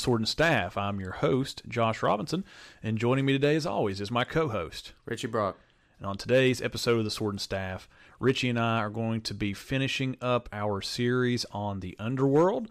Welcome to the Sword and Staff. I'm your host, Josh Robinson, and joining me today, as always, is my co host, Ritchie Brock. And on today's episode of the Sword and Staff, Ritchie and I are going to be finishing up our series on the underworld.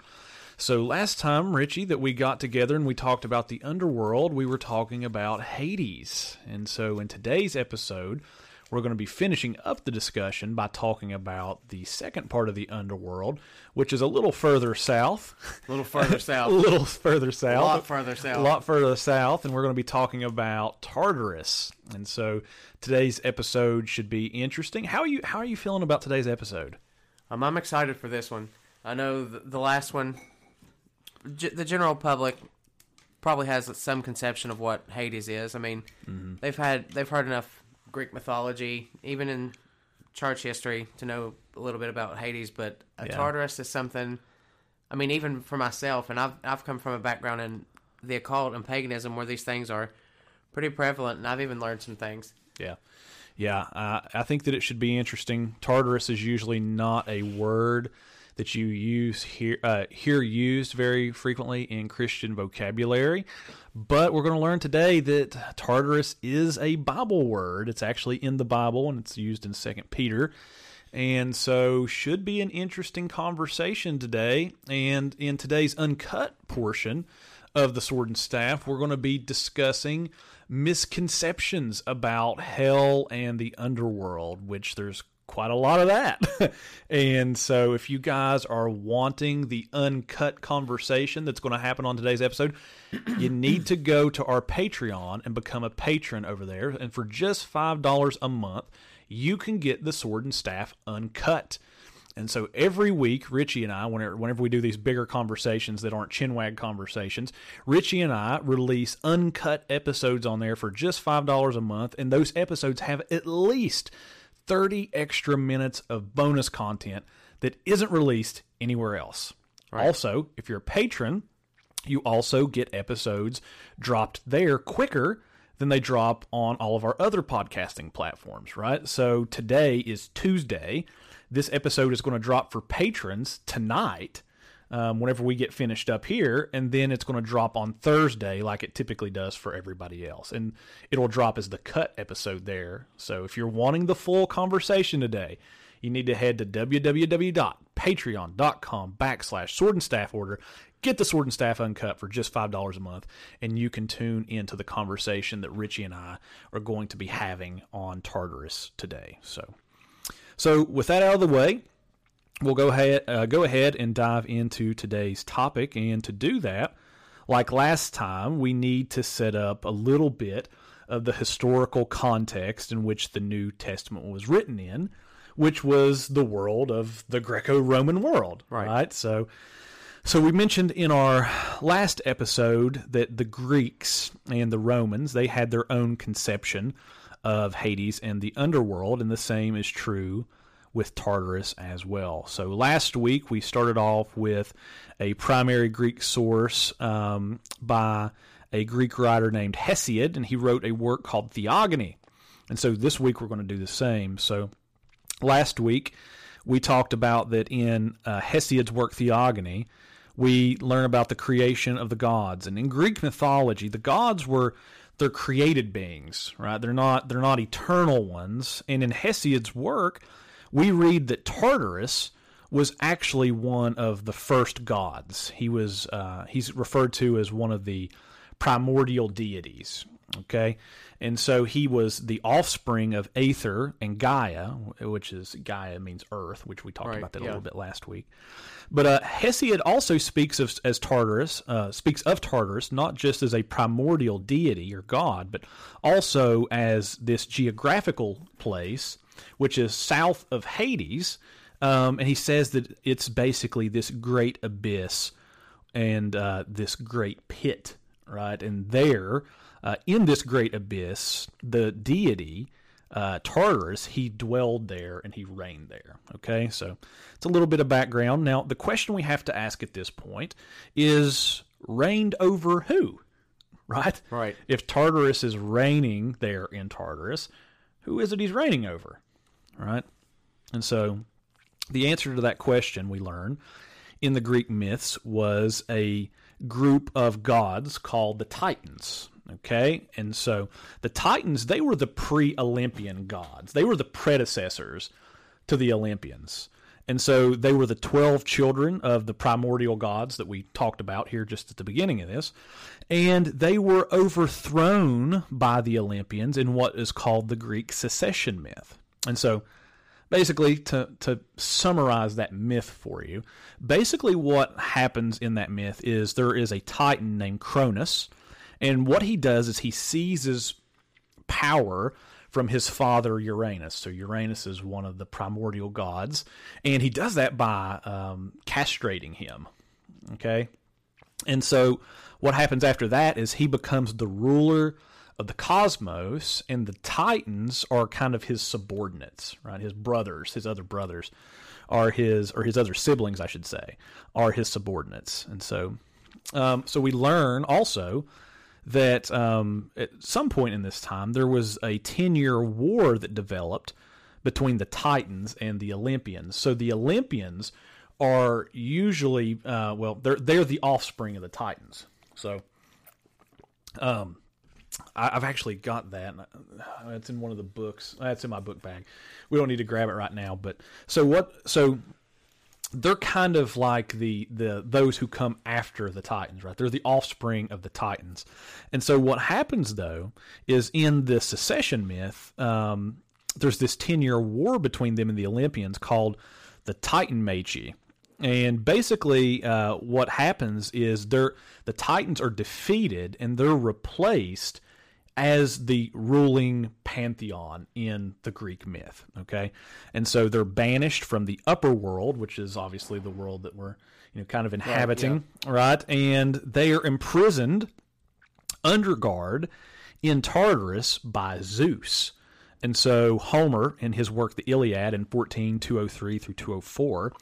So, last time, Ritchie, that we got together and we talked about the underworld, we were talking about Hades. And so, in today's episode, we're going to be finishing up the discussion by talking about the second part of the underworld, which is a little further south. A little further south. a little further south. A lot further south. A lot further south, and we're going to be talking about Tartarus. And so today's episode should be interesting. How are you? How are you feeling about today's episode? Um, I'm excited for this one. I know the, the last one, g- the general public probably has some conception of what Hades is. I mean, mm-hmm. they've had they've heard enough Greek mythology, even in church history, to know a little bit about Hades. But a yeah. Tartarus is something. I mean, even for myself, and I've I've come from a background in the occult and paganism where these things are pretty prevalent, and I've even learned some things. Yeah, yeah. Uh, I think that it should be interesting. Tartarus is usually not a word that you use here uh, hear used very frequently in Christian vocabulary. But we're going to learn today that Tartarus is a Bible word. It's actually in the Bible and it's used in Second Peter. And so should be an interesting conversation today. And in today's uncut portion of the Sword and Staff, we're going to be discussing misconceptions about hell and the underworld, which there's quite a lot of that. and so, if you guys are wanting the uncut conversation that's going to happen on today's episode, you need to go to our Patreon and become a patron over there. And for just $5 a month, you can get the sword and staff uncut. And so every week, Ritchie and I, whenever, whenever we do these bigger conversations that aren't chinwag conversations, Ritchie and I release uncut episodes on there for just $5 a month. And those episodes have at least 30 extra minutes of bonus content that isn't released anywhere else. Right. Also, if you're a patron, you also get episodes dropped there quicker than they drop on all of our other podcasting platforms, right? So today is Tuesday. This episode is going to drop for patrons tonight um, whenever we get finished up here, and then it's going to drop on Thursday, like it typically does for everybody else, and it'll drop as the cut episode there. So if you're wanting the full conversation today, you need to head to www.patreon.com backslash sword and staff order. Get the sword and staff uncut for just $5 a month, and you can tune into the conversation that Ritchie and I are going to be having on Tartarus today. So, so with that out of the way, we'll go ahead uh, go ahead and dive into today's topic and to do that like last time we need to set up a little bit of the historical context in which the new testament was written in which was the world of the greco-roman world right, right? so so we mentioned in our last episode that the greeks and the romans they had their own conception of hades and the underworld and the same is true with Tartarus as well. So last week we started off with a primary Greek source um, by a Greek writer named Hesiod, and he wrote a work called Theogony. And so this week we're going to do the same. So last week we talked about that in uh, Hesiod's work Theogony, we learn about the creation of the gods. And in Greek mythology, the gods were they're created beings, right? They're not they're not eternal ones. And in Hesiod's work, we read that Tartarus was actually one of the first gods. He was uh, he's referred to as one of the primordial deities. Okay, and so he was the offspring of Aether and Gaia, which is Gaia means earth, which we talked right, about that yeah. a little bit last week. But uh, Hesiod also speaks of as Tartarus, uh, speaks of Tartarus not just as a primordial deity or god, but also as this geographical place which is south of Hades. Um, and he says that it's basically this great abyss and uh, this great pit, right? And there, uh, in this great abyss, the deity uh, Tartarus, he dwelled there and he reigned there. Okay, so it's a little bit of background. Now, the question we have to ask at this point is reigned over who? Right? Right. If Tartarus is reigning there in Tartarus, who is it he's reigning over? Right? And so the answer to that question we learn in the Greek myths was a group of gods called the Titans. Okay, and so the Titans they were the pre-Olympian gods. They were the predecessors to the Olympians. And so they were the 12 children of the primordial gods that we talked about here just at the beginning of this. And they were overthrown by the Olympians in what is called the Greek succession myth. And so basically to to summarize that myth for you, basically what happens in that myth is there is a titan named Cronus, and what he does is he seizes power from his father Uranus. So Uranus is one of the primordial gods, and he does that by um, castrating him. Okay, and so what happens after that is he becomes the ruler the cosmos, and the Titans are kind of his subordinates, right? His brothers, his other brothers, are his or his other siblings, I should say, are his subordinates, and so, um, so we learn also that um, at some point in this time there was a 10 year war that developed between the Titans and the Olympians. So the Olympians are usually, uh, well, they're, they're the offspring of the Titans. So um, I, have actually got that. It's in one of the books. That's in my book bag. We don't need to grab it right now. But so what? So they're kind of like the the those who come after the Titans, right? They're the offspring of the Titans, and so what happens though is in the succession myth, um, there's this ten year war between them and the Olympians called the Titanomachy. And basically, uh, what happens is they're, the Titans are defeated and they're replaced as the ruling pantheon in the Greek myth. Okay, and so they're banished from the upper world, which is obviously the world that we're you know kind of inhabiting, right? Yeah. right? And they are imprisoned under guard in Tartarus by Zeus. And so Homer, in his work The Iliad in 14, 203 through 204,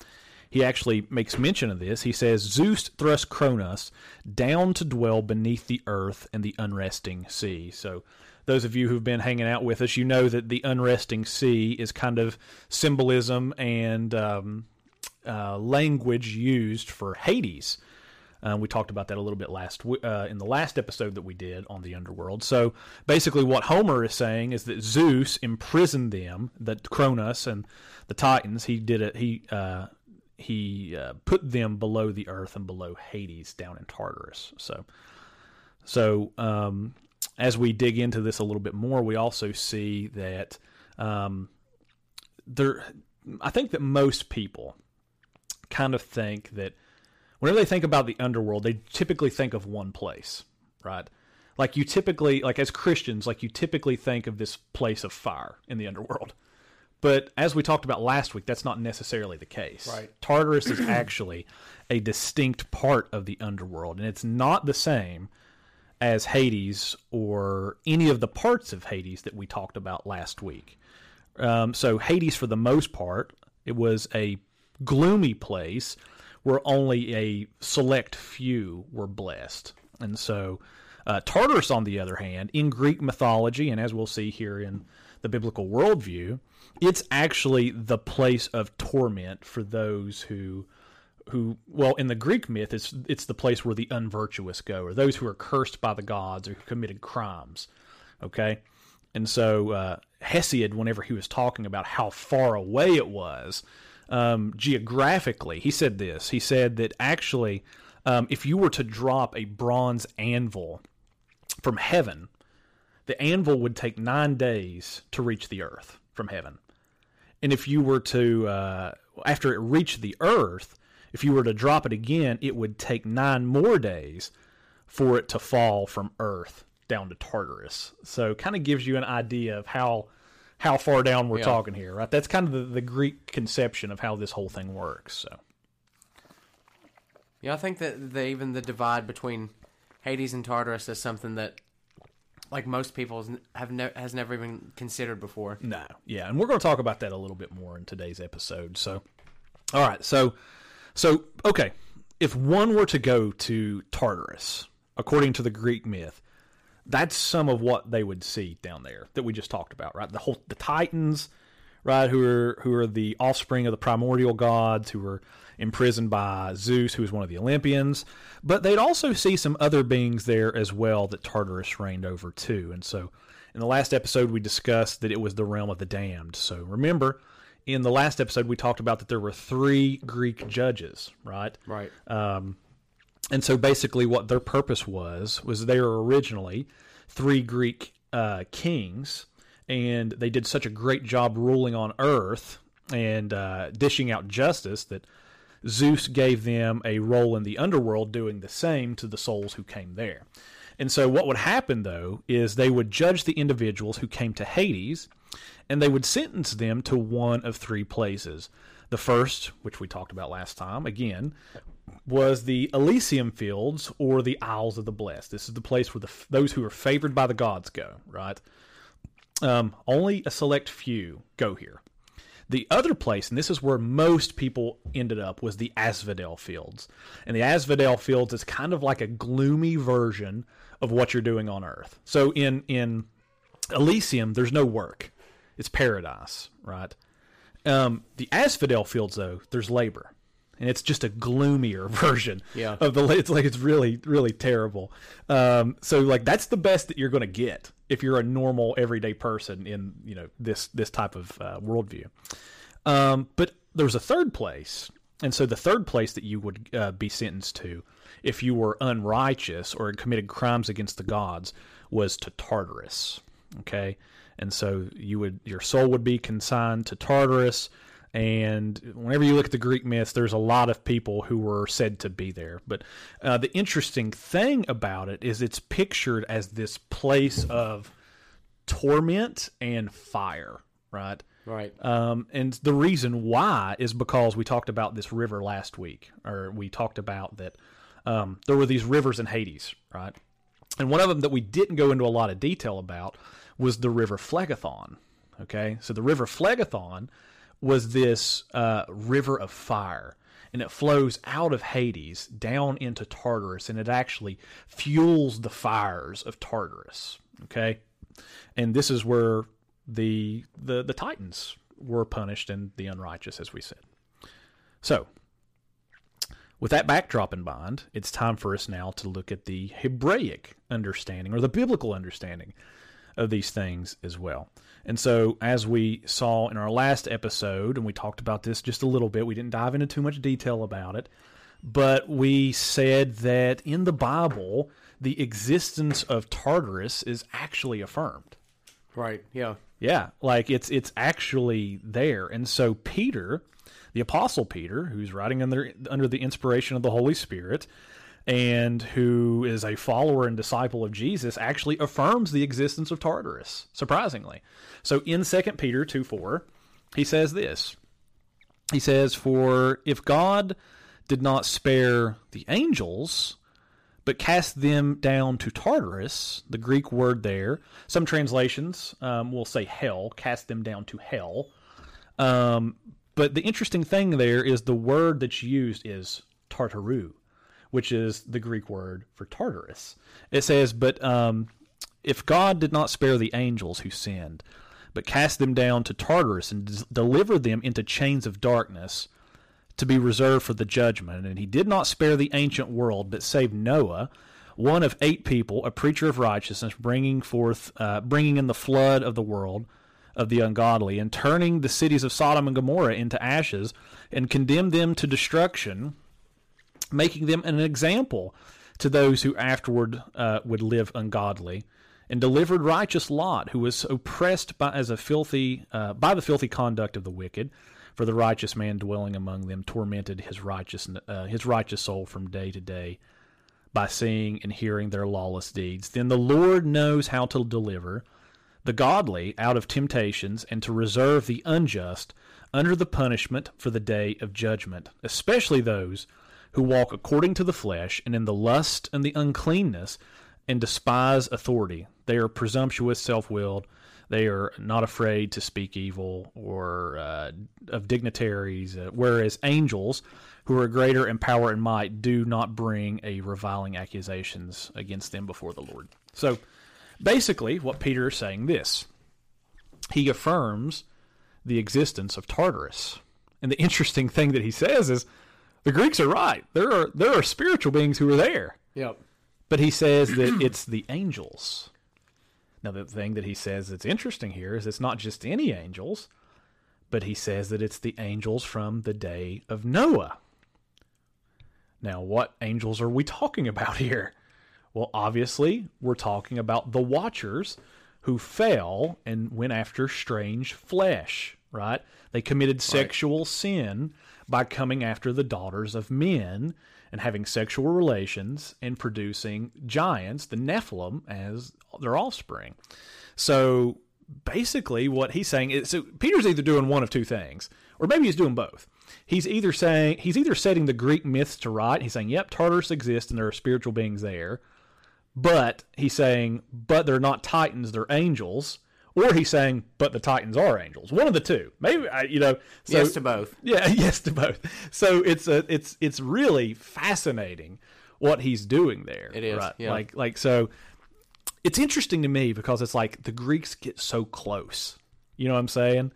he actually makes mention of this. He says, Zeus thrust Cronus down to dwell beneath the earth and the unresting sea. So, those of you who've been hanging out with us, you know that the unresting sea is kind of symbolism and um, uh, language used for Hades. Uh, we talked about that a little bit last uh, in the last episode that we did on the underworld. So basically, what Homer is saying is that Zeus imprisoned them, that Cronus and the Titans. He did it. He uh, he uh, put them below the earth and below Hades down in Tartarus. So, so um, as we dig into this a little bit more, we also see that um, there. I think that most people kind of think that whenever they think about the underworld, they typically think of one place, right? Like you typically, like as Christians, like you typically think of this place of fire in the underworld. But as we talked about last week, that's not necessarily the case. Right. Tartarus is actually a distinct part of the underworld, and it's not the same as Hades or any of the parts of Hades that we talked about last week. Um, so, Hades, for the most part, it was a gloomy place where only a select few were blessed. And so, uh, Tartarus, on the other hand, in Greek mythology, and as we'll see here in the biblical worldview, it's actually the place of torment for those who who well in the Greek myth it's it's the place where the unvirtuous go or those who are cursed by the gods or who committed crimes. Okay? And so uh, Hesiod, whenever he was talking about how far away it was um, geographically, he said this. He said that actually, um, if you were to drop a bronze anvil from heaven, the anvil would take nine days to reach the earth from heaven. And if you were to, uh, after it reached the earth, if you were to drop it again, it would take nine more days for it to fall from earth down to Tartarus. So kind of gives you an idea of how how far down we're yeah. talking here, right? That's kind of the, the Greek conception of how this whole thing works. So Yeah, I think that the, even the divide between Hades and Tartarus is something that like most people have ne- has never even considered before. No, yeah, and we're going to talk about that a little bit more in today's episode. So, all right, so so okay, if one were to go to Tartarus, according to the Greek myth, that's some of what they would see down there that we just talked about, right? The whole the Titans, right? Who are who are the offspring of the primordial gods, who were imprisoned by Zeus, who was one of the Olympians. But they'd also see some other beings there as well that Tartarus reigned over too. And so, in the last episode, we discussed that it was the realm of the damned. So remember, in the last episode, we talked about that there were three Greek judges, right? Right. and so basically what their purpose was was they were originally three greek uh, kings and they did such a great job ruling on earth and uh, dishing out justice that zeus gave them a role in the underworld doing the same to the souls who came there and so what would happen though is they would judge the individuals who came to hades and they would sentence them to one of three places the first which we talked about last time again was the Elysium Fields or the Isles of the Blessed. This is the place where the those who are favored by the gods go. Right. Um, only a select few go here. The other place, and this is where most people ended up, was the Asphodel Fields. And the Asphodel Fields is kind of like a gloomy version of what you're doing on Earth. So in in Elysium, there's no work; it's paradise, right? Um, the Asphodel Fields, though, there's labor and it's just a gloomier version Yeah. of the it's like it's really really terrible. Um, so like that's the best that you're going to get if you're a normal everyday person in you know this this type of uh, worldview. Um, but there's a third place and so the third place that you would uh, be sentenced to if you were unrighteous or had committed crimes against the gods was to tartarus okay? And so you would your soul would be consigned to tartarus and whenever you look at the Greek myths, there's a lot of people who were said to be there. But uh, the interesting thing about it is it's pictured as this place of torment and fire, right? Right. Um, and the reason why is because we talked about this river last week, or we talked about that um, there were these rivers in Hades, right? And one of them that we didn't go into a lot of detail about was the river Phlegethon. Okay, so the river Phlegethon was this uh, river of fire, and it flows out of Hades down into Tartarus, and it actually fuels the fires of Tartarus. Okay, and this is where the the the Titans were punished and the unrighteous, as we said. So, with that backdrop in mind, it's time for us now to look at the Hebraic understanding or the biblical understanding of these things as well. And so, as we saw in our last episode, and we talked about this just a little bit, we didn't dive into too much detail about it, but we said that in the Bible, the existence of Tartarus is actually affirmed. Right. Yeah. Yeah, like it's it's actually there. And so Peter, the apostle Peter, who's writing under under the inspiration of the Holy Spirit and who is a follower and disciple of Jesus actually affirms the existence of Tartarus, surprisingly. So in 2 Peter 2 4, he says this. He says, For if God did not spare the angels, but cast them down to Tartarus, the Greek word there. Some translations um, will say hell, cast them down to hell. Um, but the interesting thing there is the word that's used is Tartaru, which is the Greek word for Tartarus. It says, But um, if God did not spare the angels who sinned, but cast them down to Tartarus and d- delivered them into chains of darkness, to be reserved for the judgment. And he did not spare the ancient world, but saved Noah, one of eight people, a preacher of righteousness, bringing forth, uh, bringing in the flood of the world of the ungodly, and turning the cities of Sodom and Gomorrah into ashes, and condemned them to destruction, making them an example to those who afterward uh, would live ungodly. And delivered righteous Lot, who was oppressed by as a filthy uh, by the filthy conduct of the wicked, for the righteous man dwelling among them tormented his righteous uh, his righteous soul from day to day by seeing and hearing their lawless deeds. Then the Lord knows how to deliver the godly out of temptations and to reserve the unjust under the punishment for the day of judgment, especially those who walk according to the flesh and in the lust and the uncleanness and despise authority. They are presumptuous, self willed. They are not afraid to speak evil or uh, of dignitaries, uh, whereas angels, who are greater in power and might, do not bring a reviling accusations against them before the Lord. So, basically, what Peter is saying this he affirms the existence of Tartarus. And the interesting thing that he says is the Greeks are right. There are there are spiritual beings who are there. Yep. But he says that it's the angels. Now, the thing that he says that's interesting here is it's not just any angels, but he says that it's the angels from the day of Noah. Now, what angels are we talking about here? Well, obviously, we're talking about the Watchers who fell and went after strange flesh, right? They committed sexual sin by coming after the daughters of men and having sexual relations and producing giants, the Nephilim, as their offspring. So basically, what he's saying is so Peter's either doing one of two things, or maybe he's doing both. He's either saying he's either setting the Greek myths to right. He's saying, "Yep, Tartarus exists and there are spiritual beings there," but he's saying, "But they're not titans; they're angels." Or he's saying, "But the titans are angels." One of the two. Maybe you know. So, yes to both. yeah, yes to both. So it's a it's it's really fascinating what he's doing there. It is, right? yeah. Like like so. It's interesting to me because it's like the Greeks get so close. You know what I'm saying?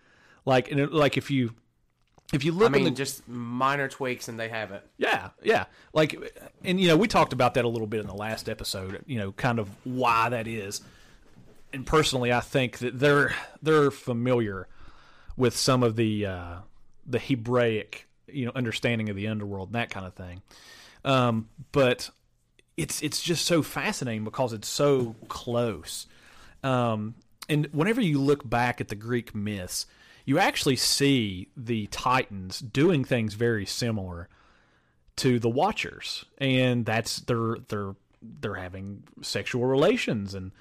Like and it, like if you if you look I mean, the just minor tweaks and they have it. yeah, yeah. Like, and you know, we talked about that a little bit in the last episode. You know, kind of why that is. And personally, I think that they're they're familiar with some of the uh, the Hebraic, you know, understanding of the underworld and that kind of thing. Um, but it's it's just so fascinating because it's so close. Um, and whenever you look back at the Greek myths, you actually see the Titans doing things very similar to the Watchers, and that's they're they're they're having sexual relations and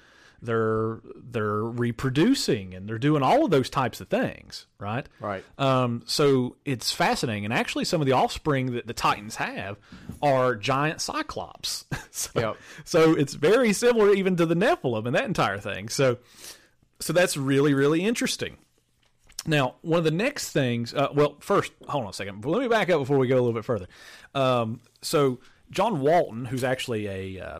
they're they're reproducing and they're doing all of those types of things, right? Right. Um, so it's fascinating, and actually, some of the offspring that the Titans have are giant Cyclops. so, Yep. so it's very similar even to the Nephilim and that entire thing. So, so that's really really interesting. Now, one of the next things, uh, well, first, hold on a second. Let me back up before we go a little bit further. Um, so, John Walton, who's actually a uh,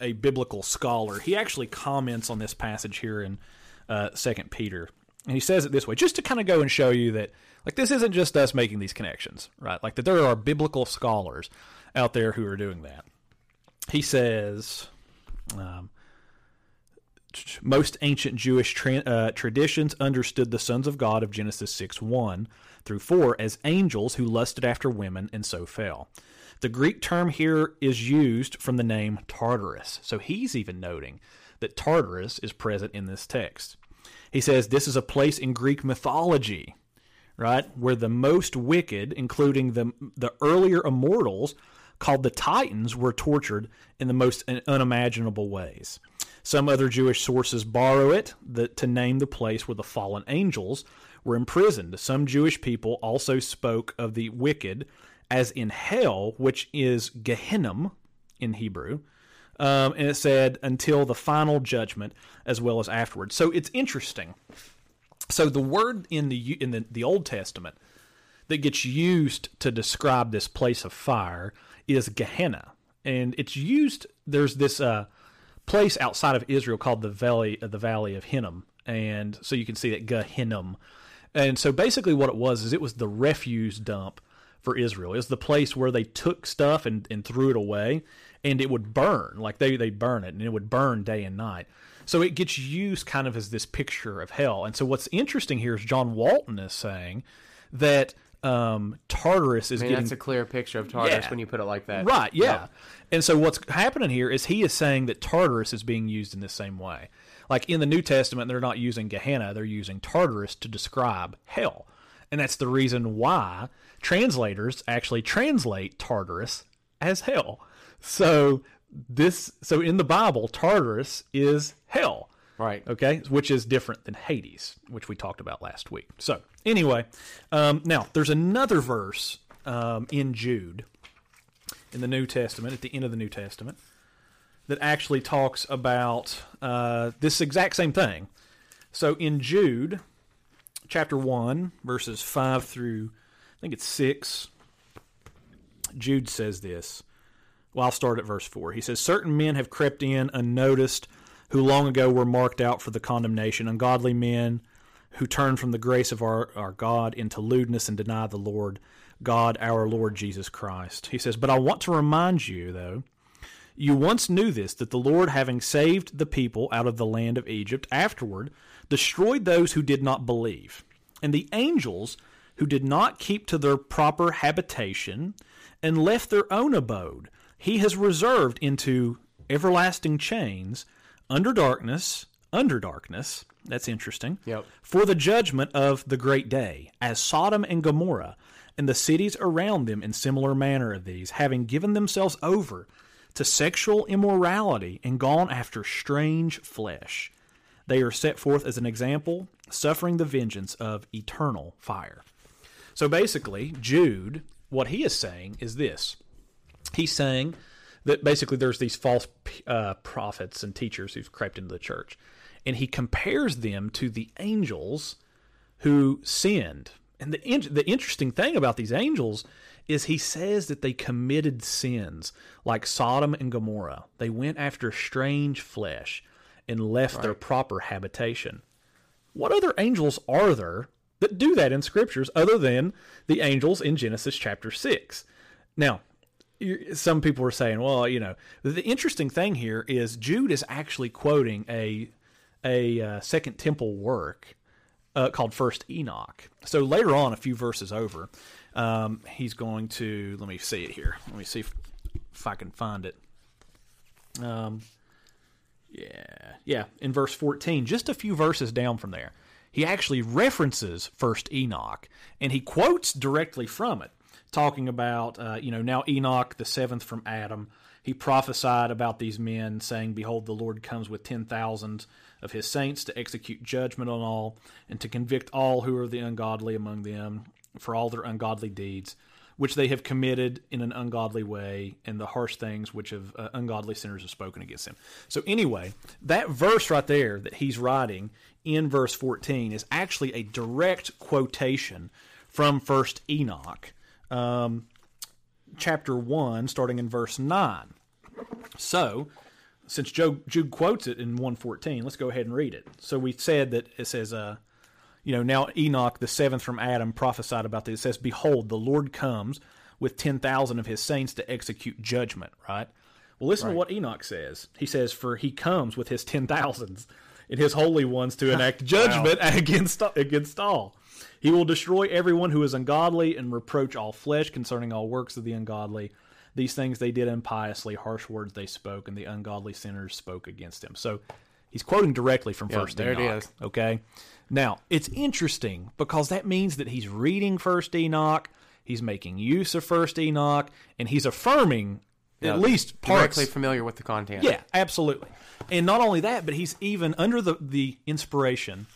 a biblical scholar, he actually comments on this passage here in uh, Second Peter, and he says it this way, just to kind of go and show you that, like, this isn't just us making these connections, right? Like that there are biblical scholars out there who are doing that. He says. Um, most ancient Jewish tra- uh, traditions understood the sons of God of Genesis 6 1 through 4 as angels who lusted after women and so fell. The Greek term here is used from the name Tartarus, so he's even noting that Tartarus is present in this text. He says this is a place in Greek mythology, right, where the most wicked, including the the earlier immortals, called the Titans, were tortured in the most unimaginable ways. Some other Jewish sources borrow it the, to name the place where the fallen angels were imprisoned. Some Jewish people also spoke of the wicked as in hell, which is Gehinnom in Hebrew. Um, and it said until the final judgment as well as afterwards. So it's interesting. So the word in the in the, the Old Testament that gets used to describe this place of fire is Gehenna, and it's used. There's this uh, place outside of Israel called the Valley the Valley of Hinnom, and so you can see that Gehinnom. And so basically, what it was is it was the refuse dump for Israel. Was the place where they took stuff and, and threw it away, and it would burn like they they burn it, and it would burn day and night. So it gets used kind of as this picture of hell. And so what's interesting here is John Walton is saying that um, Tartarus is I mean, getting that's a clear picture of Tartarus Yeah. when you put it like that. Right, yeah. And so what's happening here is he is saying that Tartarus is being used in the same way. Like in the New Testament, they're not using Gehenna, they're using Tartarus to describe hell. And that's the reason why translators actually translate Tartarus as hell. So this so in the Bible, Tartarus is hell. Right. Okay, which is different than Hades, which we talked about last week. So, anyway, um, now there's another verse um, in Jude in the New Testament, at the end of the New Testament, that actually talks about uh, this exact same thing. So, in Jude, chapter 1, verses 5 through, I think it's 6, Jude says this. Well, I'll start at verse 4. He says, Certain men have crept in unnoticed who long ago were marked out for the condemnation, ungodly men who turn from the grace of our, our God into lewdness and deny the Lord, God, our Lord Jesus Christ. He says, But I want to remind you, though, you once knew this, that the Lord, having saved the people out of the land of Egypt, afterward destroyed those who did not believe. And the angels who did not keep to their proper habitation and left their own abode, he has reserved into everlasting chains under darkness, under darkness. That's interesting. Yep. For the judgment of the great day, as Sodom and Gomorrah and the cities around them in similar manner of these, having given themselves over to sexual immorality and gone after strange flesh. They are set forth as an example, suffering the vengeance of eternal fire. So basically, Jude, what he is saying is this. He's saying that basically there's these false uh, prophets and teachers who've crept into the church, and he compares them to the angels who sinned. And the in- the interesting thing about these angels is he says that they committed sins like Sodom and Gomorrah. They went after strange flesh and left their proper habitation. What other angels are there that do that in scriptures other than the angels in Genesis chapter 6? Now, some people are saying, well, you know, the interesting thing here is Jude is actually quoting a a uh, Second Temple work uh, called First Enoch. So later on, a few verses over, um, he's going to let me see it here. Let me see if, if I can find it. Um, yeah, yeah, in verse fourteen, just a few verses down from there, he actually references First Enoch, and he quotes directly from it, talking about uh, you know now Enoch the seventh from Adam. He prophesied about these men, saying, Behold, the Lord comes with ten thousands of his saints to execute judgment on all, and to convict all who are the ungodly among them for all their ungodly deeds, which they have committed in an ungodly way, and the harsh things which have uh, ungodly sinners have spoken against him. So, anyway, that verse right there that he's writing in verse 14 is actually a direct quotation from First Enoch, um, chapter 1, starting in verse 9. So, since Joe, Jude quotes it in 114, let's go ahead and read it. So we said that it says, uh, you know, now Enoch, the seventh from Adam, prophesied about this. It says, Behold, the Lord comes with 10,000 of his saints to execute judgment, right? Well, listen to what Enoch says. He says, For he comes with his 10,000s and his holy ones to enact judgment against, against all. He will destroy everyone who is ungodly and reproach all flesh concerning all works of the ungodly. These things they did impiously, harsh words they spoke, and the ungodly sinners spoke against him. So he's quoting directly from Yeah, First there it Enoch. Okay. Now it's interesting because that means that he's reading First Enoch, he's making use of First Enoch, and he's affirming at least parts. Directly familiar with the content. Yeah, absolutely. And not only that, but he's even under the the inspiration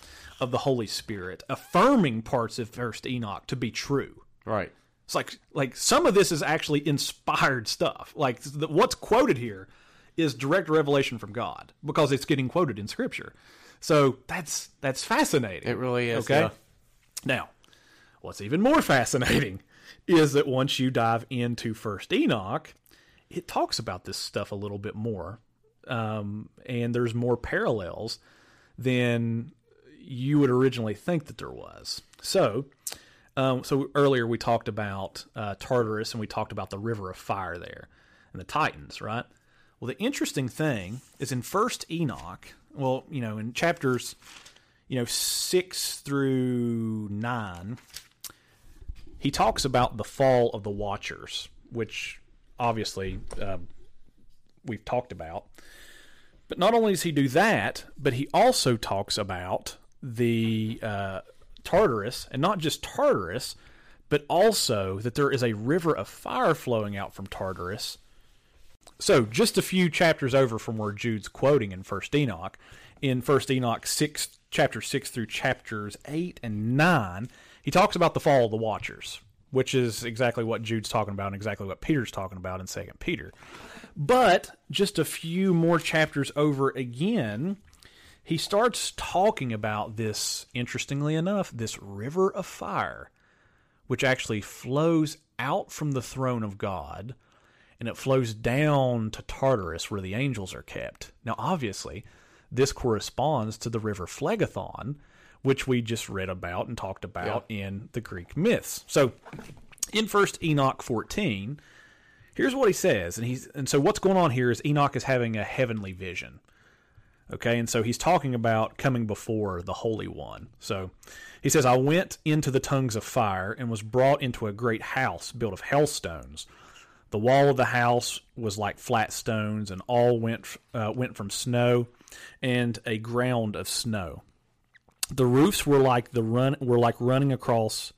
of the Holy Spirit, affirming parts of First Enoch to be true. Right. It's like like some of this is actually inspired stuff. Like the, what's quoted here is direct revelation from God because it's getting quoted in Scripture. So that's that's fascinating. It really is. Okay. yeah. Now, what's even more fascinating is that once you dive into First Enoch, it talks about this stuff a little bit more, um, and there's more parallels than you would originally think that there was. So, um, so earlier we talked about uh, Tartarus, and we talked about the river of fire there, and the Titans, right? Well, the interesting thing is in First Enoch. Well, you know, in chapters you know, six through nine, he talks about the fall of the Watchers, which obviously um, we've talked about. But not only does he do that, but he also talks about the uh, Tartarus, and not just Tartarus, but also that there is a river of fire flowing out from Tartarus. So, just a few chapters over from where Jude's quoting in First Enoch, in First Enoch six, chapter six through chapters eight and nine, he talks about the fall of the Watchers, which is exactly what Jude's talking about and exactly what Peter's talking about in Second Peter. But just a few more chapters over again, he starts talking about this. Interestingly enough, this river of fire, which actually flows out from the throne of God and it flows down to Tartarus where the angels are kept. Now, obviously, this corresponds to the river Phlegethon, which we just read about and talked about in the Greek myths. So in First Enoch 14, here's what he says, and he's and so what's going on here is Enoch is having a heavenly vision. Okay, and so he's talking about coming before the Holy One. So he says, I went into the tongues of fire and was brought into a great house built of hailstones. The wall of the house was like flat stones, and all went uh, went from snow, and a ground of snow. The roofs were like the run were like running across.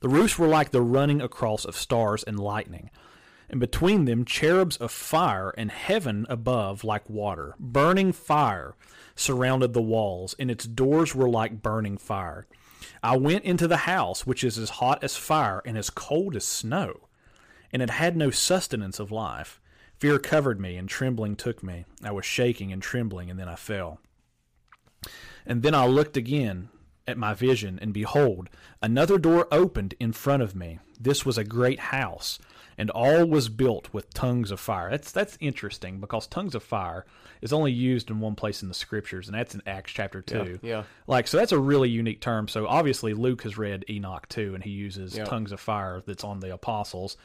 The roofs were like the running across of stars and lightning and between them cherubs of fire, and heaven above like water. Burning fire surrounded the walls, and its doors were like burning fire. I went into the house, which is as hot as fire and as cold as snow, and it had no sustenance of life. Fear covered me, and trembling took me. I was shaking and trembling, and then I fell. And then I looked again at my vision, and behold, another door opened in front of me. This was a great house and all was built with tongues of fire. That's that's interesting because tongues of fire is only used in one place in the scriptures, and that's in Acts chapter two. Yeah, yeah. Like so, that's a really unique term. So obviously Luke has read Enoch too, and he uses Yeah. tongues of fire that's on the apostles.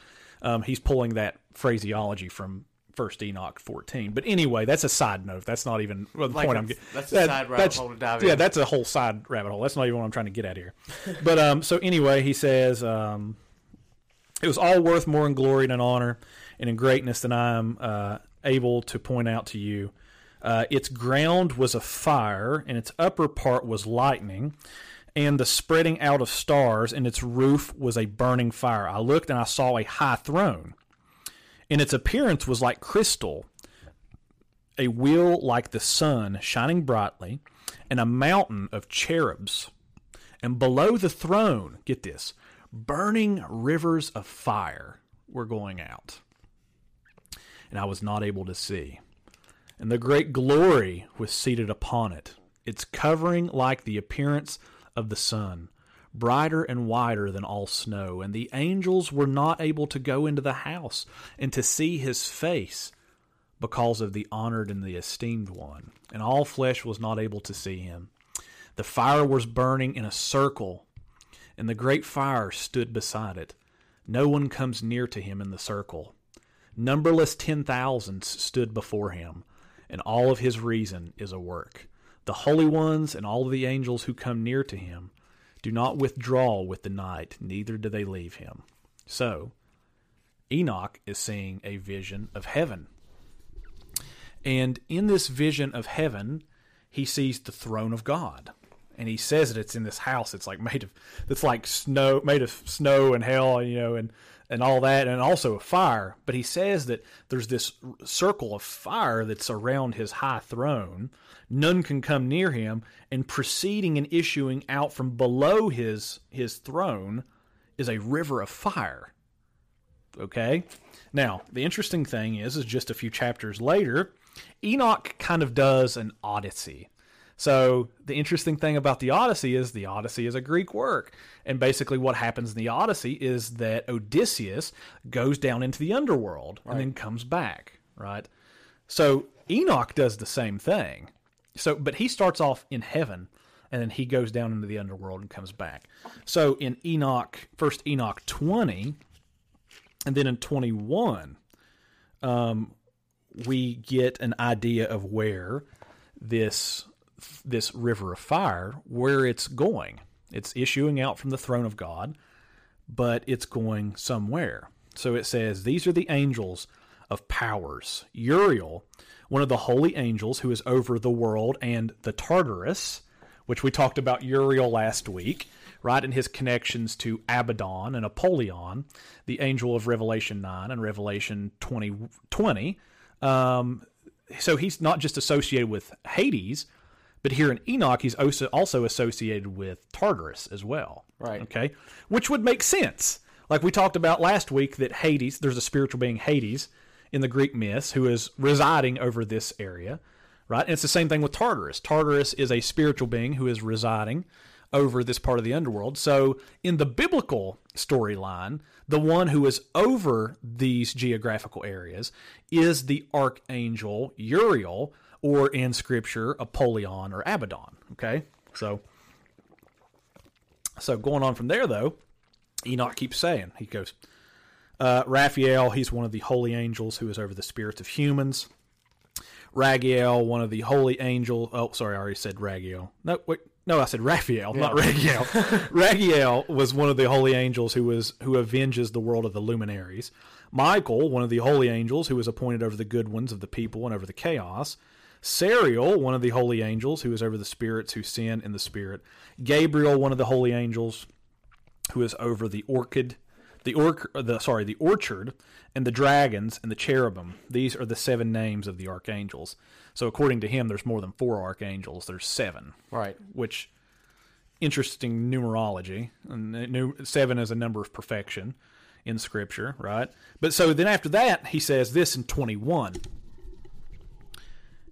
Um, he's pulling that phraseology from First Enoch fourteen. But anyway, that's a side note. That's not even well, the Like point I'm getting. that's a side rabbit hole to dive Yeah, in. that's a whole side rabbit hole. That's not even what I'm trying to get at here. but um, so anyway, he says. Um, it was all worth more in glory and in honor and in greatness than I am uh, able to point out to you. Uh, its ground was a fire, and its upper part was lightning, and the spreading out of stars, and its roof was a burning fire. I looked and I saw a high throne, and its appearance was like crystal, a wheel like the sun shining brightly, and a mountain of cherubs. And below the throne, get this, burning rivers of fire were going out. And I was not able to see. And the great glory was seated upon it, its covering like the appearance of the sun, brighter and whiter than all snow. And the angels were not able to go into the house and to see his face because of the honored and the esteemed one. And all flesh was not able to see him. The fire was burning in a circle and the great fire stood beside it. No one comes near to him in the circle. Numberless ten thousands stood before him, and all of his reason is a work. The holy ones and all the angels who come near to him do not withdraw with the night, neither do they leave him. So, Enoch is seeing a vision of heaven. And in this vision of heaven, he sees the throne of God. And he says that it's in this house. It's like made of, it's like snow, made of snow and hell, you know, and and all that, and also fire. But he says that there's this circle of fire that's around his high throne. None can come near him, and proceeding and issuing out from below his his throne is a river of fire. Okay? Now, the interesting thing is is just a few chapters later, Enoch kind of does an odyssey. So, the interesting thing about the Odyssey is the Odyssey is a Greek work. And basically what happens in the Odyssey is that Odysseus goes down into the underworld and then comes back, right? So, Enoch does the same thing. So, but he starts off in heaven and then he goes down into the underworld and comes back. So, in Enoch, first Enoch 20, and then in 21, um, we get an idea of where this this river of fire where it's going. It's issuing out from the throne of God, but it's going somewhere. So it says, These are the angels of powers. Uriel, one of the holy angels who is over the world, and the Tartarus, which we talked about Uriel last week, right, and his connections to Abaddon and Apollyon, the angel of Revelation 9 and Revelation 20. 20. Um, so he's not just associated with Hades, but here in Enoch, he's also also associated with Tartarus as well. Right. Okay. Which would make sense. Like we talked about last week, that Hades, there's a spiritual being Hades in the Greek myths who is residing over this area, right? And it's the same thing with Tartarus. Tartarus is a spiritual being who is residing over this part of the underworld. So in the biblical storyline, the one who is over these geographical areas is the archangel Uriel, or in scripture, Apollyon or Abaddon. Okay? So So going on from there, though, Enoch keeps saying, he goes, uh, Raphael, he's one of the holy angels who is over the spirits of humans. Ragiel, one of the holy angel. Oh, sorry, I already said Ragiel. No, wait, no, I said Raphael, not Ragiel. Ragiel was one of the holy angels who was who avenges the world of the luminaries. Michael, one of the holy angels who was appointed over the good ones of the people and over the chaos. Sariel, one of the holy angels who is over the spirits who sin in the spirit. Gabriel, one of the holy angels who is over the orchid, the orc, the sorry, the orchard, and the dragons and the cherubim. These are the seven names of the archangels. So according to him, there's more than four archangels. There's seven, Right. which interesting numerology. And seven is a number of perfection in Scripture, right? But so then after that, he says this in 21.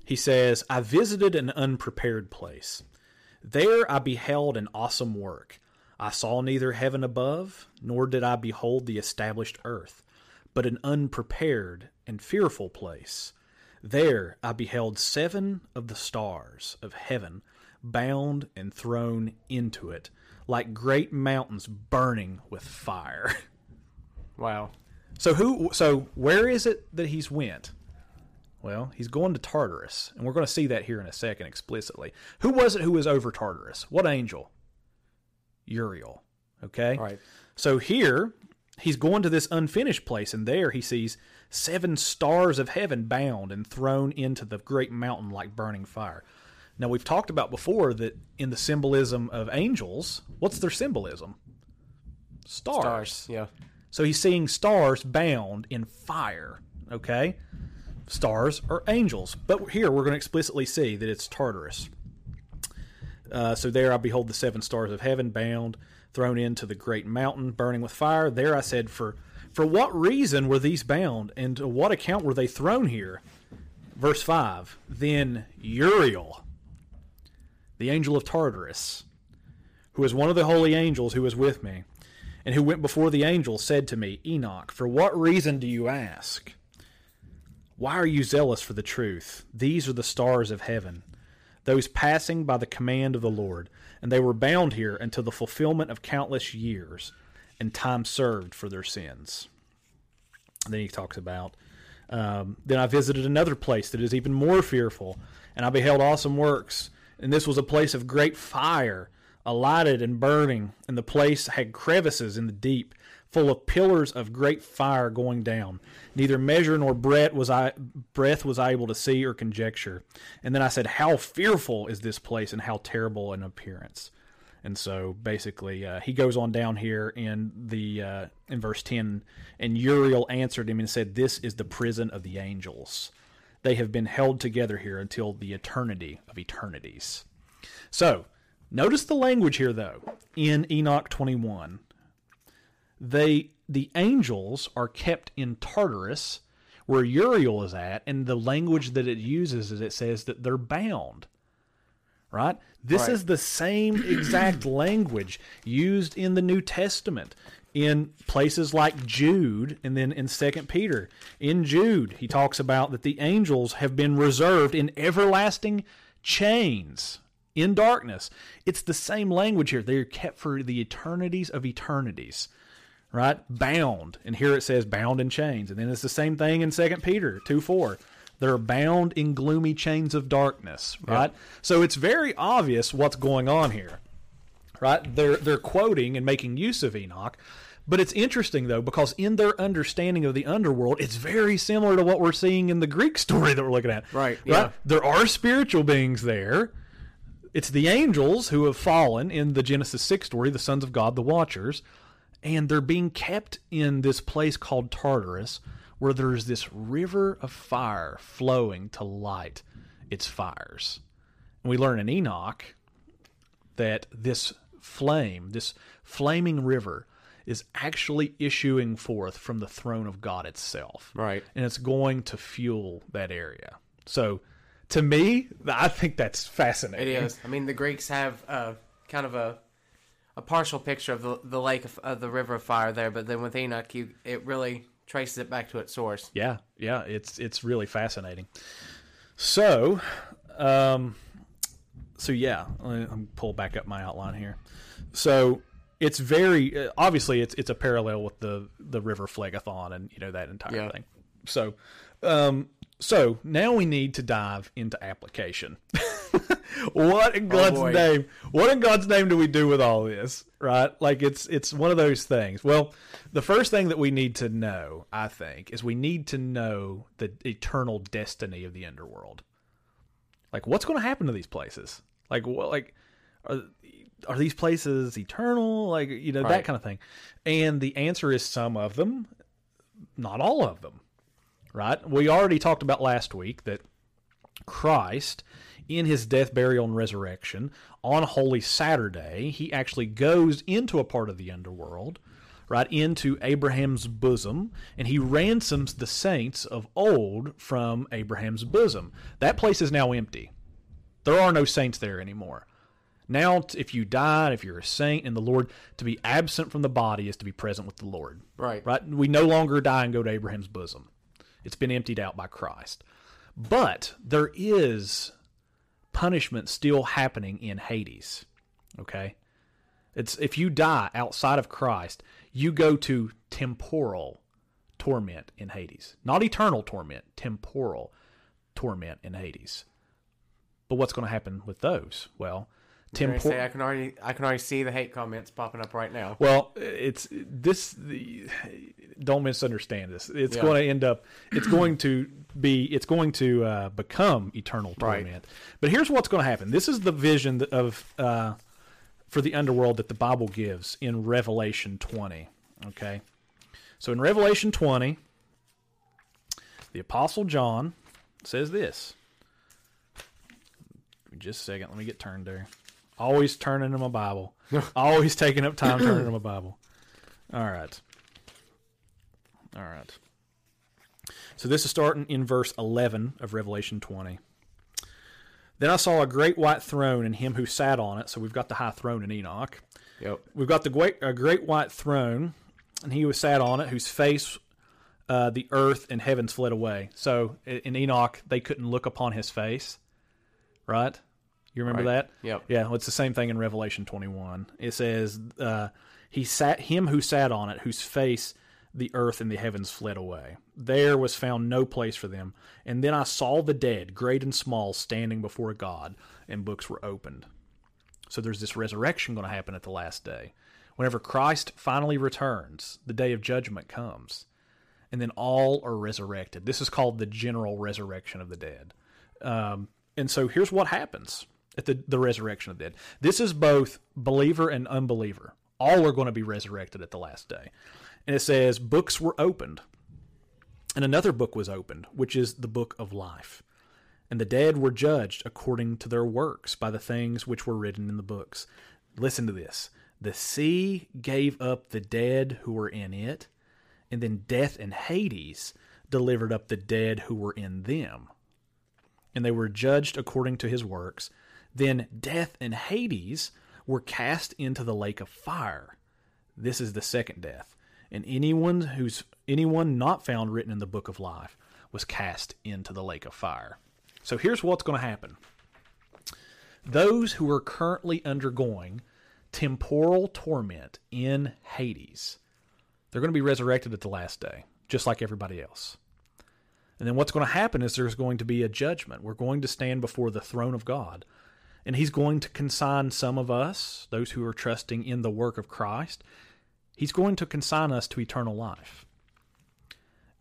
He says, I visited an unprepared place. There I beheld an awesome work. I saw neither heaven above, nor did I behold the established earth, but an unprepared and fearful place. There I beheld seven of the stars of heaven bound and thrown into it, like great mountains burning with fire. Wow. So who? So where is it that he's went? Well, he's going to Tartarus, and we're going to see that here in a second explicitly. Who was it who was over Tartarus? What angel? Uriel. Okay. Right. So here he's going to this unfinished place, and there he sees seven stars of heaven bound and thrown into the great mountain like burning fire. Now we've talked about before that in the symbolism of angels, what's their symbolism? Stars. Yeah. So he's seeing stars bound in fire. Okay? Stars are angels. But here we're going to explicitly see that it's Tartarus. Uh, so there I behold the seven stars of heaven bound, thrown into the great mountain, burning with fire. There I said, For for what reason were these bound, and to what account were they thrown here? Verse 5 Then Uriel, the angel of Tartarus, who is one of the holy angels who was with me, and who went before the angel, said to me, Enoch, for what reason do you ask? Why are you zealous for the truth? These are the stars of heaven, those passing by the command of the Lord, and they were bound here until the fulfillment of countless years and time served for their sins. And then he talks about, um, then I visited another place that is even more fearful, and I beheld awesome works. And this was a place of great fire, alighted and burning, and the place had crevices in the deep, full of pillars of great fire going down. Neither measure nor breath was I breath was I able to see or conjecture. And then I said, How fearful is this place, and how terrible an appearance. And so basically, uh, he goes on down here in the uh, in verse ten, and Uriel answered him and said, "This is the prison of the angels. They have been held together here until the eternity of eternities." So notice the language here, though, in Enoch twenty one. They the angels are kept in Tartarus, where Uriel is at, and the language that it uses is it says that they're bound right? This Right. is the same exact language used in the New Testament in places like Jude and then in Second Peter. In Jude, he talks about that the angels have been reserved in everlasting chains in darkness. It's the same language here. They're kept for the eternities of eternities. Right? Bound. And here it says bound in chains. And then it's the same thing in Second Peter 2 4. They're bound in gloomy chains of darkness, right? So it's very obvious what's going on here, right? They're they're quoting and making use of Enoch, but it's interesting though because in their understanding of the underworld, it's very similar to what we're seeing in the Greek story that we're looking at, Right, Right? yeah. There are spiritual beings there. It's the angels who have fallen in the Genesis six story, the sons of God, the Watchers, and they're being kept in this place called Tartarus, where there's this river of fire flowing to light its fires. And we learn in Enoch that this flame, this flaming river, is actually issuing forth from the throne of God itself. Right. And it's going to fuel that area. So to me, I think that's fascinating. It is. I mean, the Greeks have uh, kind of a a partial picture of the the lake of, of the river of fire there, but then with Enoch, you, it really traces it back to its source. Yeah, yeah, it's it's really fascinating. So, um, so yeah, let me pull back up my outline here. So it's very obviously it's it's a parallel with the the river Phlegethon and you know that entire Yeah. thing. So, um, so now we need to dive into application. what in oh, God's boy. name? What in God's name do we do with all this? Right? Like it's it's one of those things. Well, the first thing that we need to know, I think, is we need to know the eternal destiny of the underworld. Like, what's going to happen to these places? Like, what? Like, are are these places eternal? Like, you know, that kind of thing. And the answer is some of them, not all of them. Right? We already talked about last week that Christ, in his death, burial, and resurrection, on Holy Saturday, he actually goes into a part of the underworld, right, into Abraham's bosom, and he ransoms the saints of old from Abraham's bosom. That place is now empty. There are no saints there anymore. Now, if you died, if you're a saint in the Lord, to be absent from the body is to be present with the Lord. Right. Right? We no longer die and go to Abraham's bosom. It's been emptied out by Christ. But there is punishment still happening in Hades. Okay? It's if you die outside of Christ, you go to temporal torment in Hades. Not eternal torment, temporal torment in Hades. But what's going to happen with those? Well, Can I, can already I can already see the hate comments popping up right now. well, it's this. The, don't misunderstand this. It's Yeah. going to end up. It's going to be. It's going to uh, become eternal Right. torment. But here's what's going to happen. This is the vision of uh, for the underworld that the Bible gives in Revelation 20. Okay, so in Revelation 20, the Apostle John says this. Just a second. Let me get turned there. Always turning to my Bible. Always taking up time turning to my Bible. All right. All right. So this is starting in verse 11 of Revelation 20. Then I saw a great white throne and him who sat on it. So we've got the high throne in Enoch. Yep. We've got the great, a great white throne, and he who sat on it, whose face uh, the earth and heavens fled away. So in Enoch, they couldn't look upon his face, right? You remember Right. that? Yep. Yeah, well, it's the same thing in Revelation 21. It says, uh, "He sat him who sat on it, whose face the earth and the heavens fled away. There was found no place for them. And then I saw the dead, great and small, standing before God, and books were opened." So there's this resurrection going to happen at the last day. Whenever Christ finally returns, the day of judgment comes, and then all are resurrected. This is called the general resurrection of the dead. Um, and so here's what happens at the, the resurrection of the dead. This is both believer and unbeliever. All are going to be resurrected at the last day. And it says, books were opened. And another book was opened, which is the book of life. And the dead were judged according to their works by the things which were written in the books. Listen to this. The sea gave up the dead who were in it, and then death and Hades delivered up the dead who were in them. And they were judged according to his works. Then death and Hades were cast into the lake of fire. This is the second death. And anyone who's anyone not found written in the book of life was cast into the lake of fire. So here's what's going to happen. Those who are currently undergoing temporal torment in Hades, they're going to be resurrected at the last day, just like everybody else. And then what's going to happen is there's going to be a judgment. We're going to stand before the throne of God. And he's going to consign some of us, those who are trusting in the work of Christ, he's going to consign us to eternal life.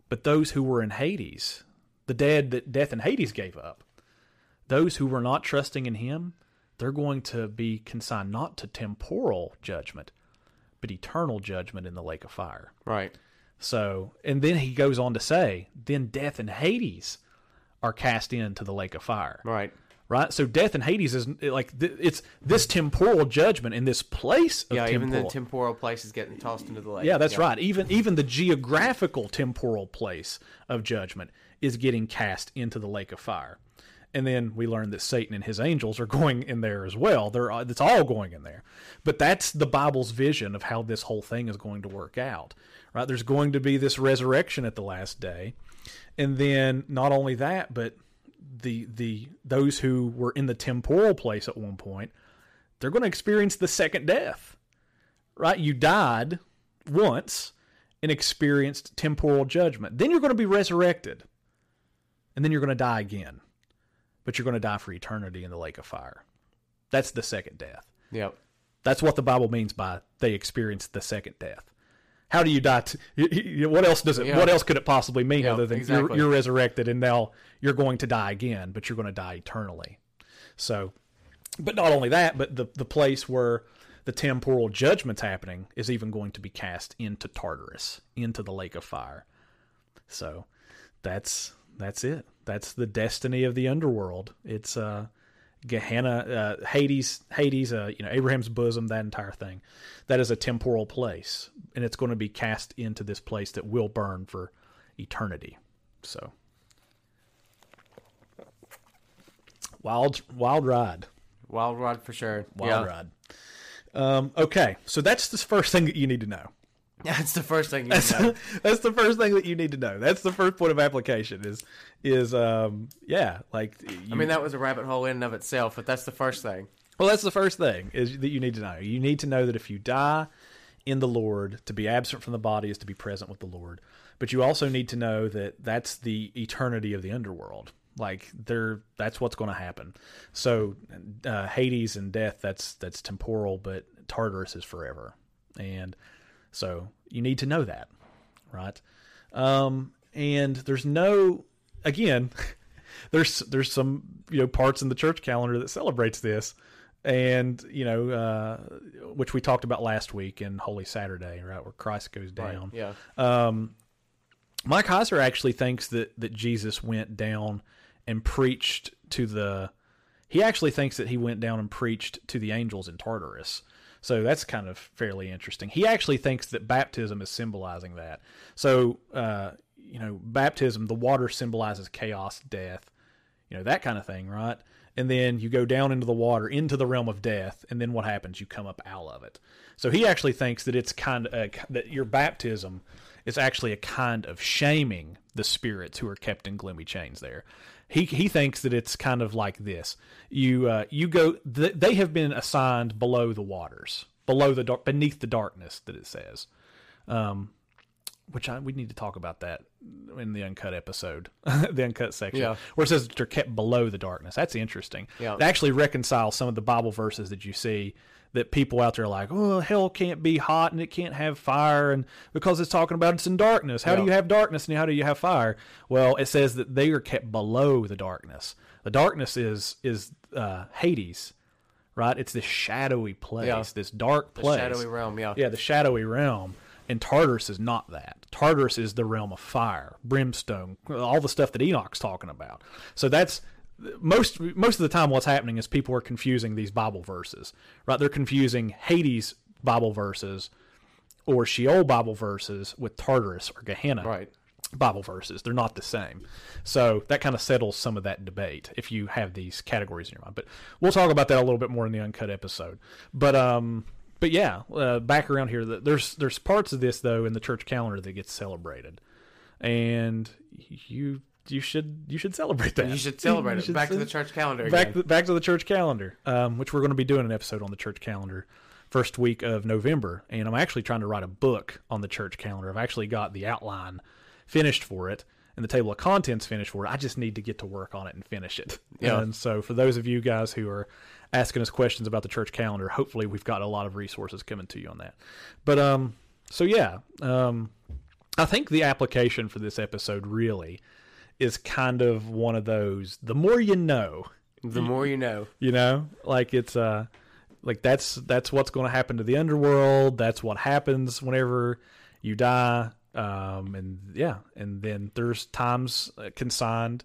But those who were in Hades, the dead that death and Hades gave up, those who were not trusting in him, they're going to be consigned not to temporal judgment, but eternal judgment in the lake of fire. Right. So, and then he goes on to say, then death and Hades are cast into the lake of fire. Right. Right? So death and Hades is like th- it's this temporal judgment in this place of Yeah. Even the temporal place is getting tossed into the lake. yeah, that's right. Even even the geographical temporal place of judgment is getting cast into the lake of fire. And then we learn that Satan and his angels are going in there as well. They're uh, it's all going in there. But that's the Bible's vision of how this whole thing is going to work out. Right? There's going to be this resurrection at the last day. And then not only that, but the the those who were in the temporal place at one point, they're going to experience the second death right? You died once and experienced temporal judgment. Then you're going to be resurrected. And then you're going to die again. But you're going to die for eternity in the lake of fire. That's the second death. Yep. That's what the Bible means by they experienced the second death. How do you die? To, what else does it? Yeah. What else could it possibly mean Yeah, other than exactly. you're, you're resurrected and now you're going to die again, but you're going to die eternally. So, but not only that, but the the place where the temporal judgment's happening is even going to be cast into Tartarus, into the lake of fire. So, that's that's it. That's the destiny of the underworld. It's uh Gehenna, uh, Hades, Hades, uh, you know, Abraham's bosom, that entire thing. That is a temporal place, and it's going to be cast into this place that will burn for eternity. So, wild, wild ride, Wild ride for sure. wild yeah. ride. Um, okay, so that's the first thing that you need to know. That's the first thing you That's, know. that's the first thing that you need to know. That's the first point of application. Is is um yeah like I mean, that was a rabbit hole in and of itself, but that's the first thing. Well, that's the first thing is that you need to know. You need to know that if you die in the Lord, to be absent from the body is to be present with the Lord. But you also need to know that that's the eternity of the underworld. Like there, that's what's going to happen. So uh, Hades and death, that's that's temporal, but Tartarus is forever. And so you need to know that, right? Um, and there's no, again, there's there's some you know parts in the church calendar that celebrates this, and you know uh, which we talked about last week in Holy Saturday, right, where Christ goes down. Yeah. Um, Mike Heiser actually thinks that that Jesus went down and preached to the. He actually thinks that he went down and preached to the angels in Tartarus. So that's kind of fairly interesting. He actually thinks that baptism is symbolizing that. So, uh, you know, baptism, the water symbolizes chaos, death, you know, that kind of thing, right? And then you go down into the water, into the realm of death, and then what happens? You come up out of it. So he actually thinks that it's kind of a, that your baptism is actually a kind of shaming the spirits who are kept in gloomy chains there. He he thinks that it's kind of like this. You uh, you go. Th- they have been assigned below the waters, below the dark, beneath the darkness that it says. Um, which I, we need to talk about that in the uncut episode, the uncut section, Yeah. where it says that they're kept below the darkness. That's interesting. Yeah. It actually reconciles some of the Bible verses that you see that people out there are like, oh, hell can't be hot and it can't have fire, and because it's talking about it's in darkness. How do you have darkness and how do you have fire? Well, it says that they are kept below the darkness. The darkness is is uh, Hades, right? It's this shadowy place, Yeah. this dark place. The place shadowy realm. Yeah. yeah, the shadowy realm. And Tartarus is not that. Tartarus is the realm of fire, brimstone, all the stuff that Enoch's talking about. So that's most most of the time what's happening is people are confusing these Bible verses. Right? They're confusing Hades Bible verses or Sheol Bible verses with Tartarus or Gehenna Right. Bible verses. They're not the same. So that kind of settles some of that debate if you have these categories in your mind. But we'll talk about that a little bit more in the uncut episode. But um but yeah, uh, back around here th- there's there's parts of this though in the church calendar that gets celebrated. And you you should you should celebrate that. You should celebrate You it. should Back to the church calendar back again. to, back to the church calendar, um, which we're going to be doing an episode on the church calendar first week of November, and I'm actually trying to write a book on the church calendar. I've actually got the outline finished for it and the table of contents finished for it. I just need to get to work on it and finish it. Yeah. And so, for those of you guys who are asking us questions about the church calendar, hopefully we've got a lot of resources coming to you on that. But um, so yeah, um, I think the application for this episode really is kind of one of those. The more you know, the more you know. you know? Like it's uh like that's that's what's going to happen to the underworld. That's what happens whenever you die. Um and yeah. And then there's times uh, consigned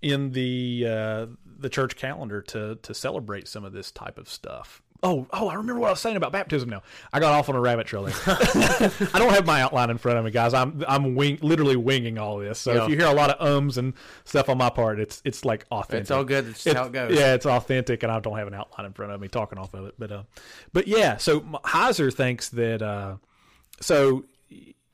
in the uh the church calendar to to celebrate some of this type of stuff Oh, oh! I remember what I was saying about baptism. Now I got off on a rabbit trail. There. I don't have my outline in front of me, guys. I'm I'm wing, literally winging all this. So Yeah. if you hear a lot of ums and stuff on my part, it's it's like authentic. It's all good. It's It's- how it goes. Yeah, it's authentic, and I don't have an outline in front of me talking off of it. But uh, but yeah. So Heiser thinks that uh, so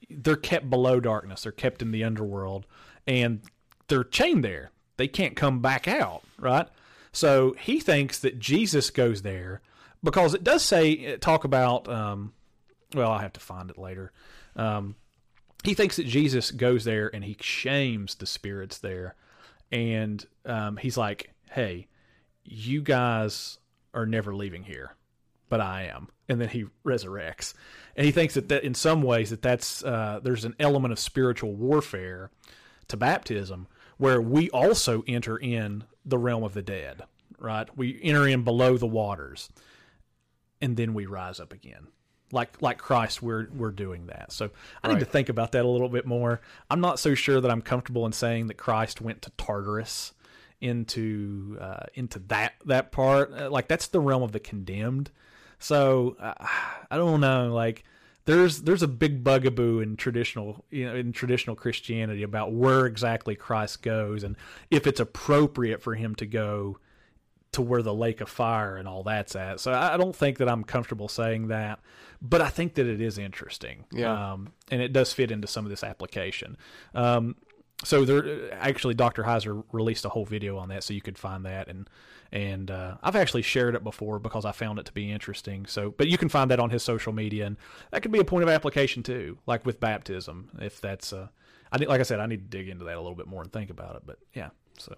they're kept below darkness. They're kept in the underworld, and they're chained there. They can't come back out, right? So he thinks that Jesus goes there, because it does say talk about. Um, well, I have to find it later. Um, he thinks that Jesus goes there and he shames the spirits there, and um, he's like, "Hey, you guys are never leaving here, but I am." And then he resurrects, and he thinks that, that in some ways that that's uh, there's an element of spiritual warfare to baptism where we also enter in the realm of the dead, right? We enter in below the waters, and then we rise up again like like Christ, we're we're doing that. So I need to think about that a little bit more. I'm not so sure that I'm comfortable in saying that Christ went to Tartarus into uh, into that that part. Uh, like that's the realm of the condemned. So uh, I don't know. Like there's there's a big bugaboo in traditional you know in traditional Christianity about where exactly Christ goes and if it's appropriate for him to go to where the lake of fire and all that's at. So I don't think that I'm comfortable saying that, but I think that it is interesting. Yeah. Um, and it does fit into some of this application. Um, so there, actually, Dr. Heiser released a whole video on that, so you could find that, and and uh, I've actually shared it before because I found it to be interesting. So, but you can find that on his social media, and that could be a point of application too, like with baptism, if that's. Uh, I need, like I said, I need to dig into that a little bit more and think about it. But yeah, so.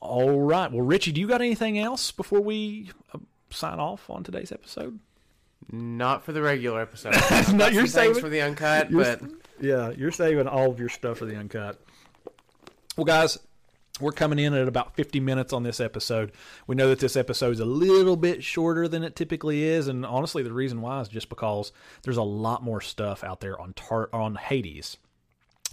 All right. Well, Ritchie, do you got anything else before we uh, sign off on today's episode? Not for the regular episode. No, Got you're things saving- for the uncut, but Yeah, you're saving all of your stuff for the uncut. Well, guys, we're coming in at about 50 minutes on this episode. We know that this episode is a little bit shorter than it typically is, and honestly, the reason why is just because there's a lot more stuff out there on Tar- on Hades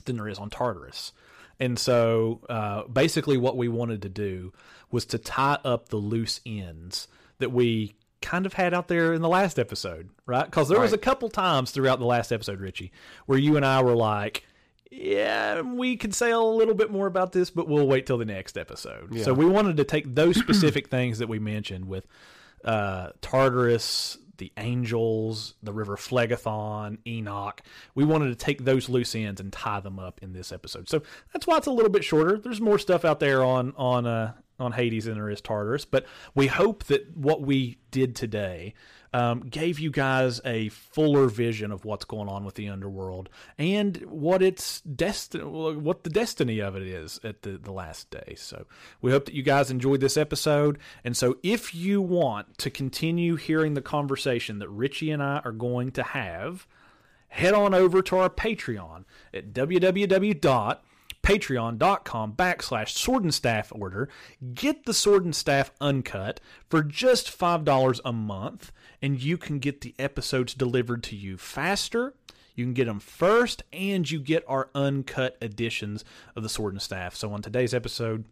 than there is on Tartarus. And so, uh, basically, what we wanted to do was to tie up the loose ends that we kind of had out there in the last episode, right? Because there was a couple times throughout the last episode, Ritchie, where you and I were like, yeah, we could say a little bit more about this, but we'll wait till the next episode. So we wanted to take those specific things that we mentioned with uh, Tartarus, the angels, the river Phlegethon, Enoch. We wanted to take those loose ends and tie them up in this episode. So that's why it's a little bit shorter. There's more stuff out there on on uh, on Hades and there is Tartarus, but we hope that what we did today um, gave you guys a fuller vision of what's going on with the underworld and what its destiny, what the destiny of it is at the, the last day. So we hope that you guys enjoyed this episode. And so if you want to continue hearing the conversation that Ritchie and I are going to have, head on over to our Patreon at www patreon.com backslash sword and staff order get the sword and staff uncut for just $5 a month and you can get the episodes delivered to you faster. You can get them first and you get our uncut editions of the sword and staff. So on today's episode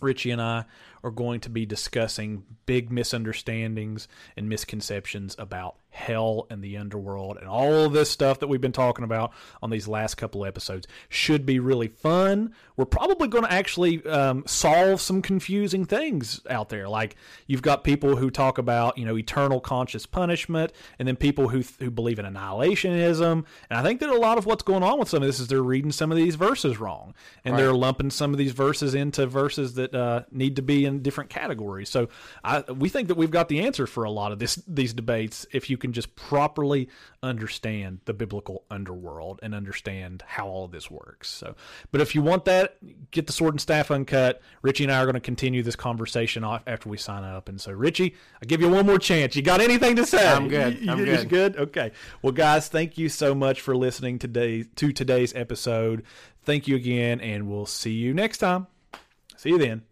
Ritchie and I are going to be discussing big misunderstandings and misconceptions about hell and the underworld and all of this stuff that we've been talking about on these last couple episodes. Should be really fun. We're probably going to actually um, solve some confusing things out there. Like you've got people who talk about you know eternal conscious punishment, and then people who who believe in annihilationism. And I think that a lot of what's going on with some of this is they're reading some of these verses wrong, and they're lumping some of these verses into verses that uh, need to be in different categories. So I, we think that we've got the answer for a lot of this these debates if you can just properly understand the biblical underworld and understand how all of this works. So, but if you want that, get the sword and staff uncut. Ritchie and I are going to continue this conversation off after we sign up. And so, Ritchie, I give you one more chance. You got anything to say? I'm good. You- I'm you good. good. Okay. Well, guys, thank you so much for listening today to today's episode. Thank you again, and we'll see you next time. See you then.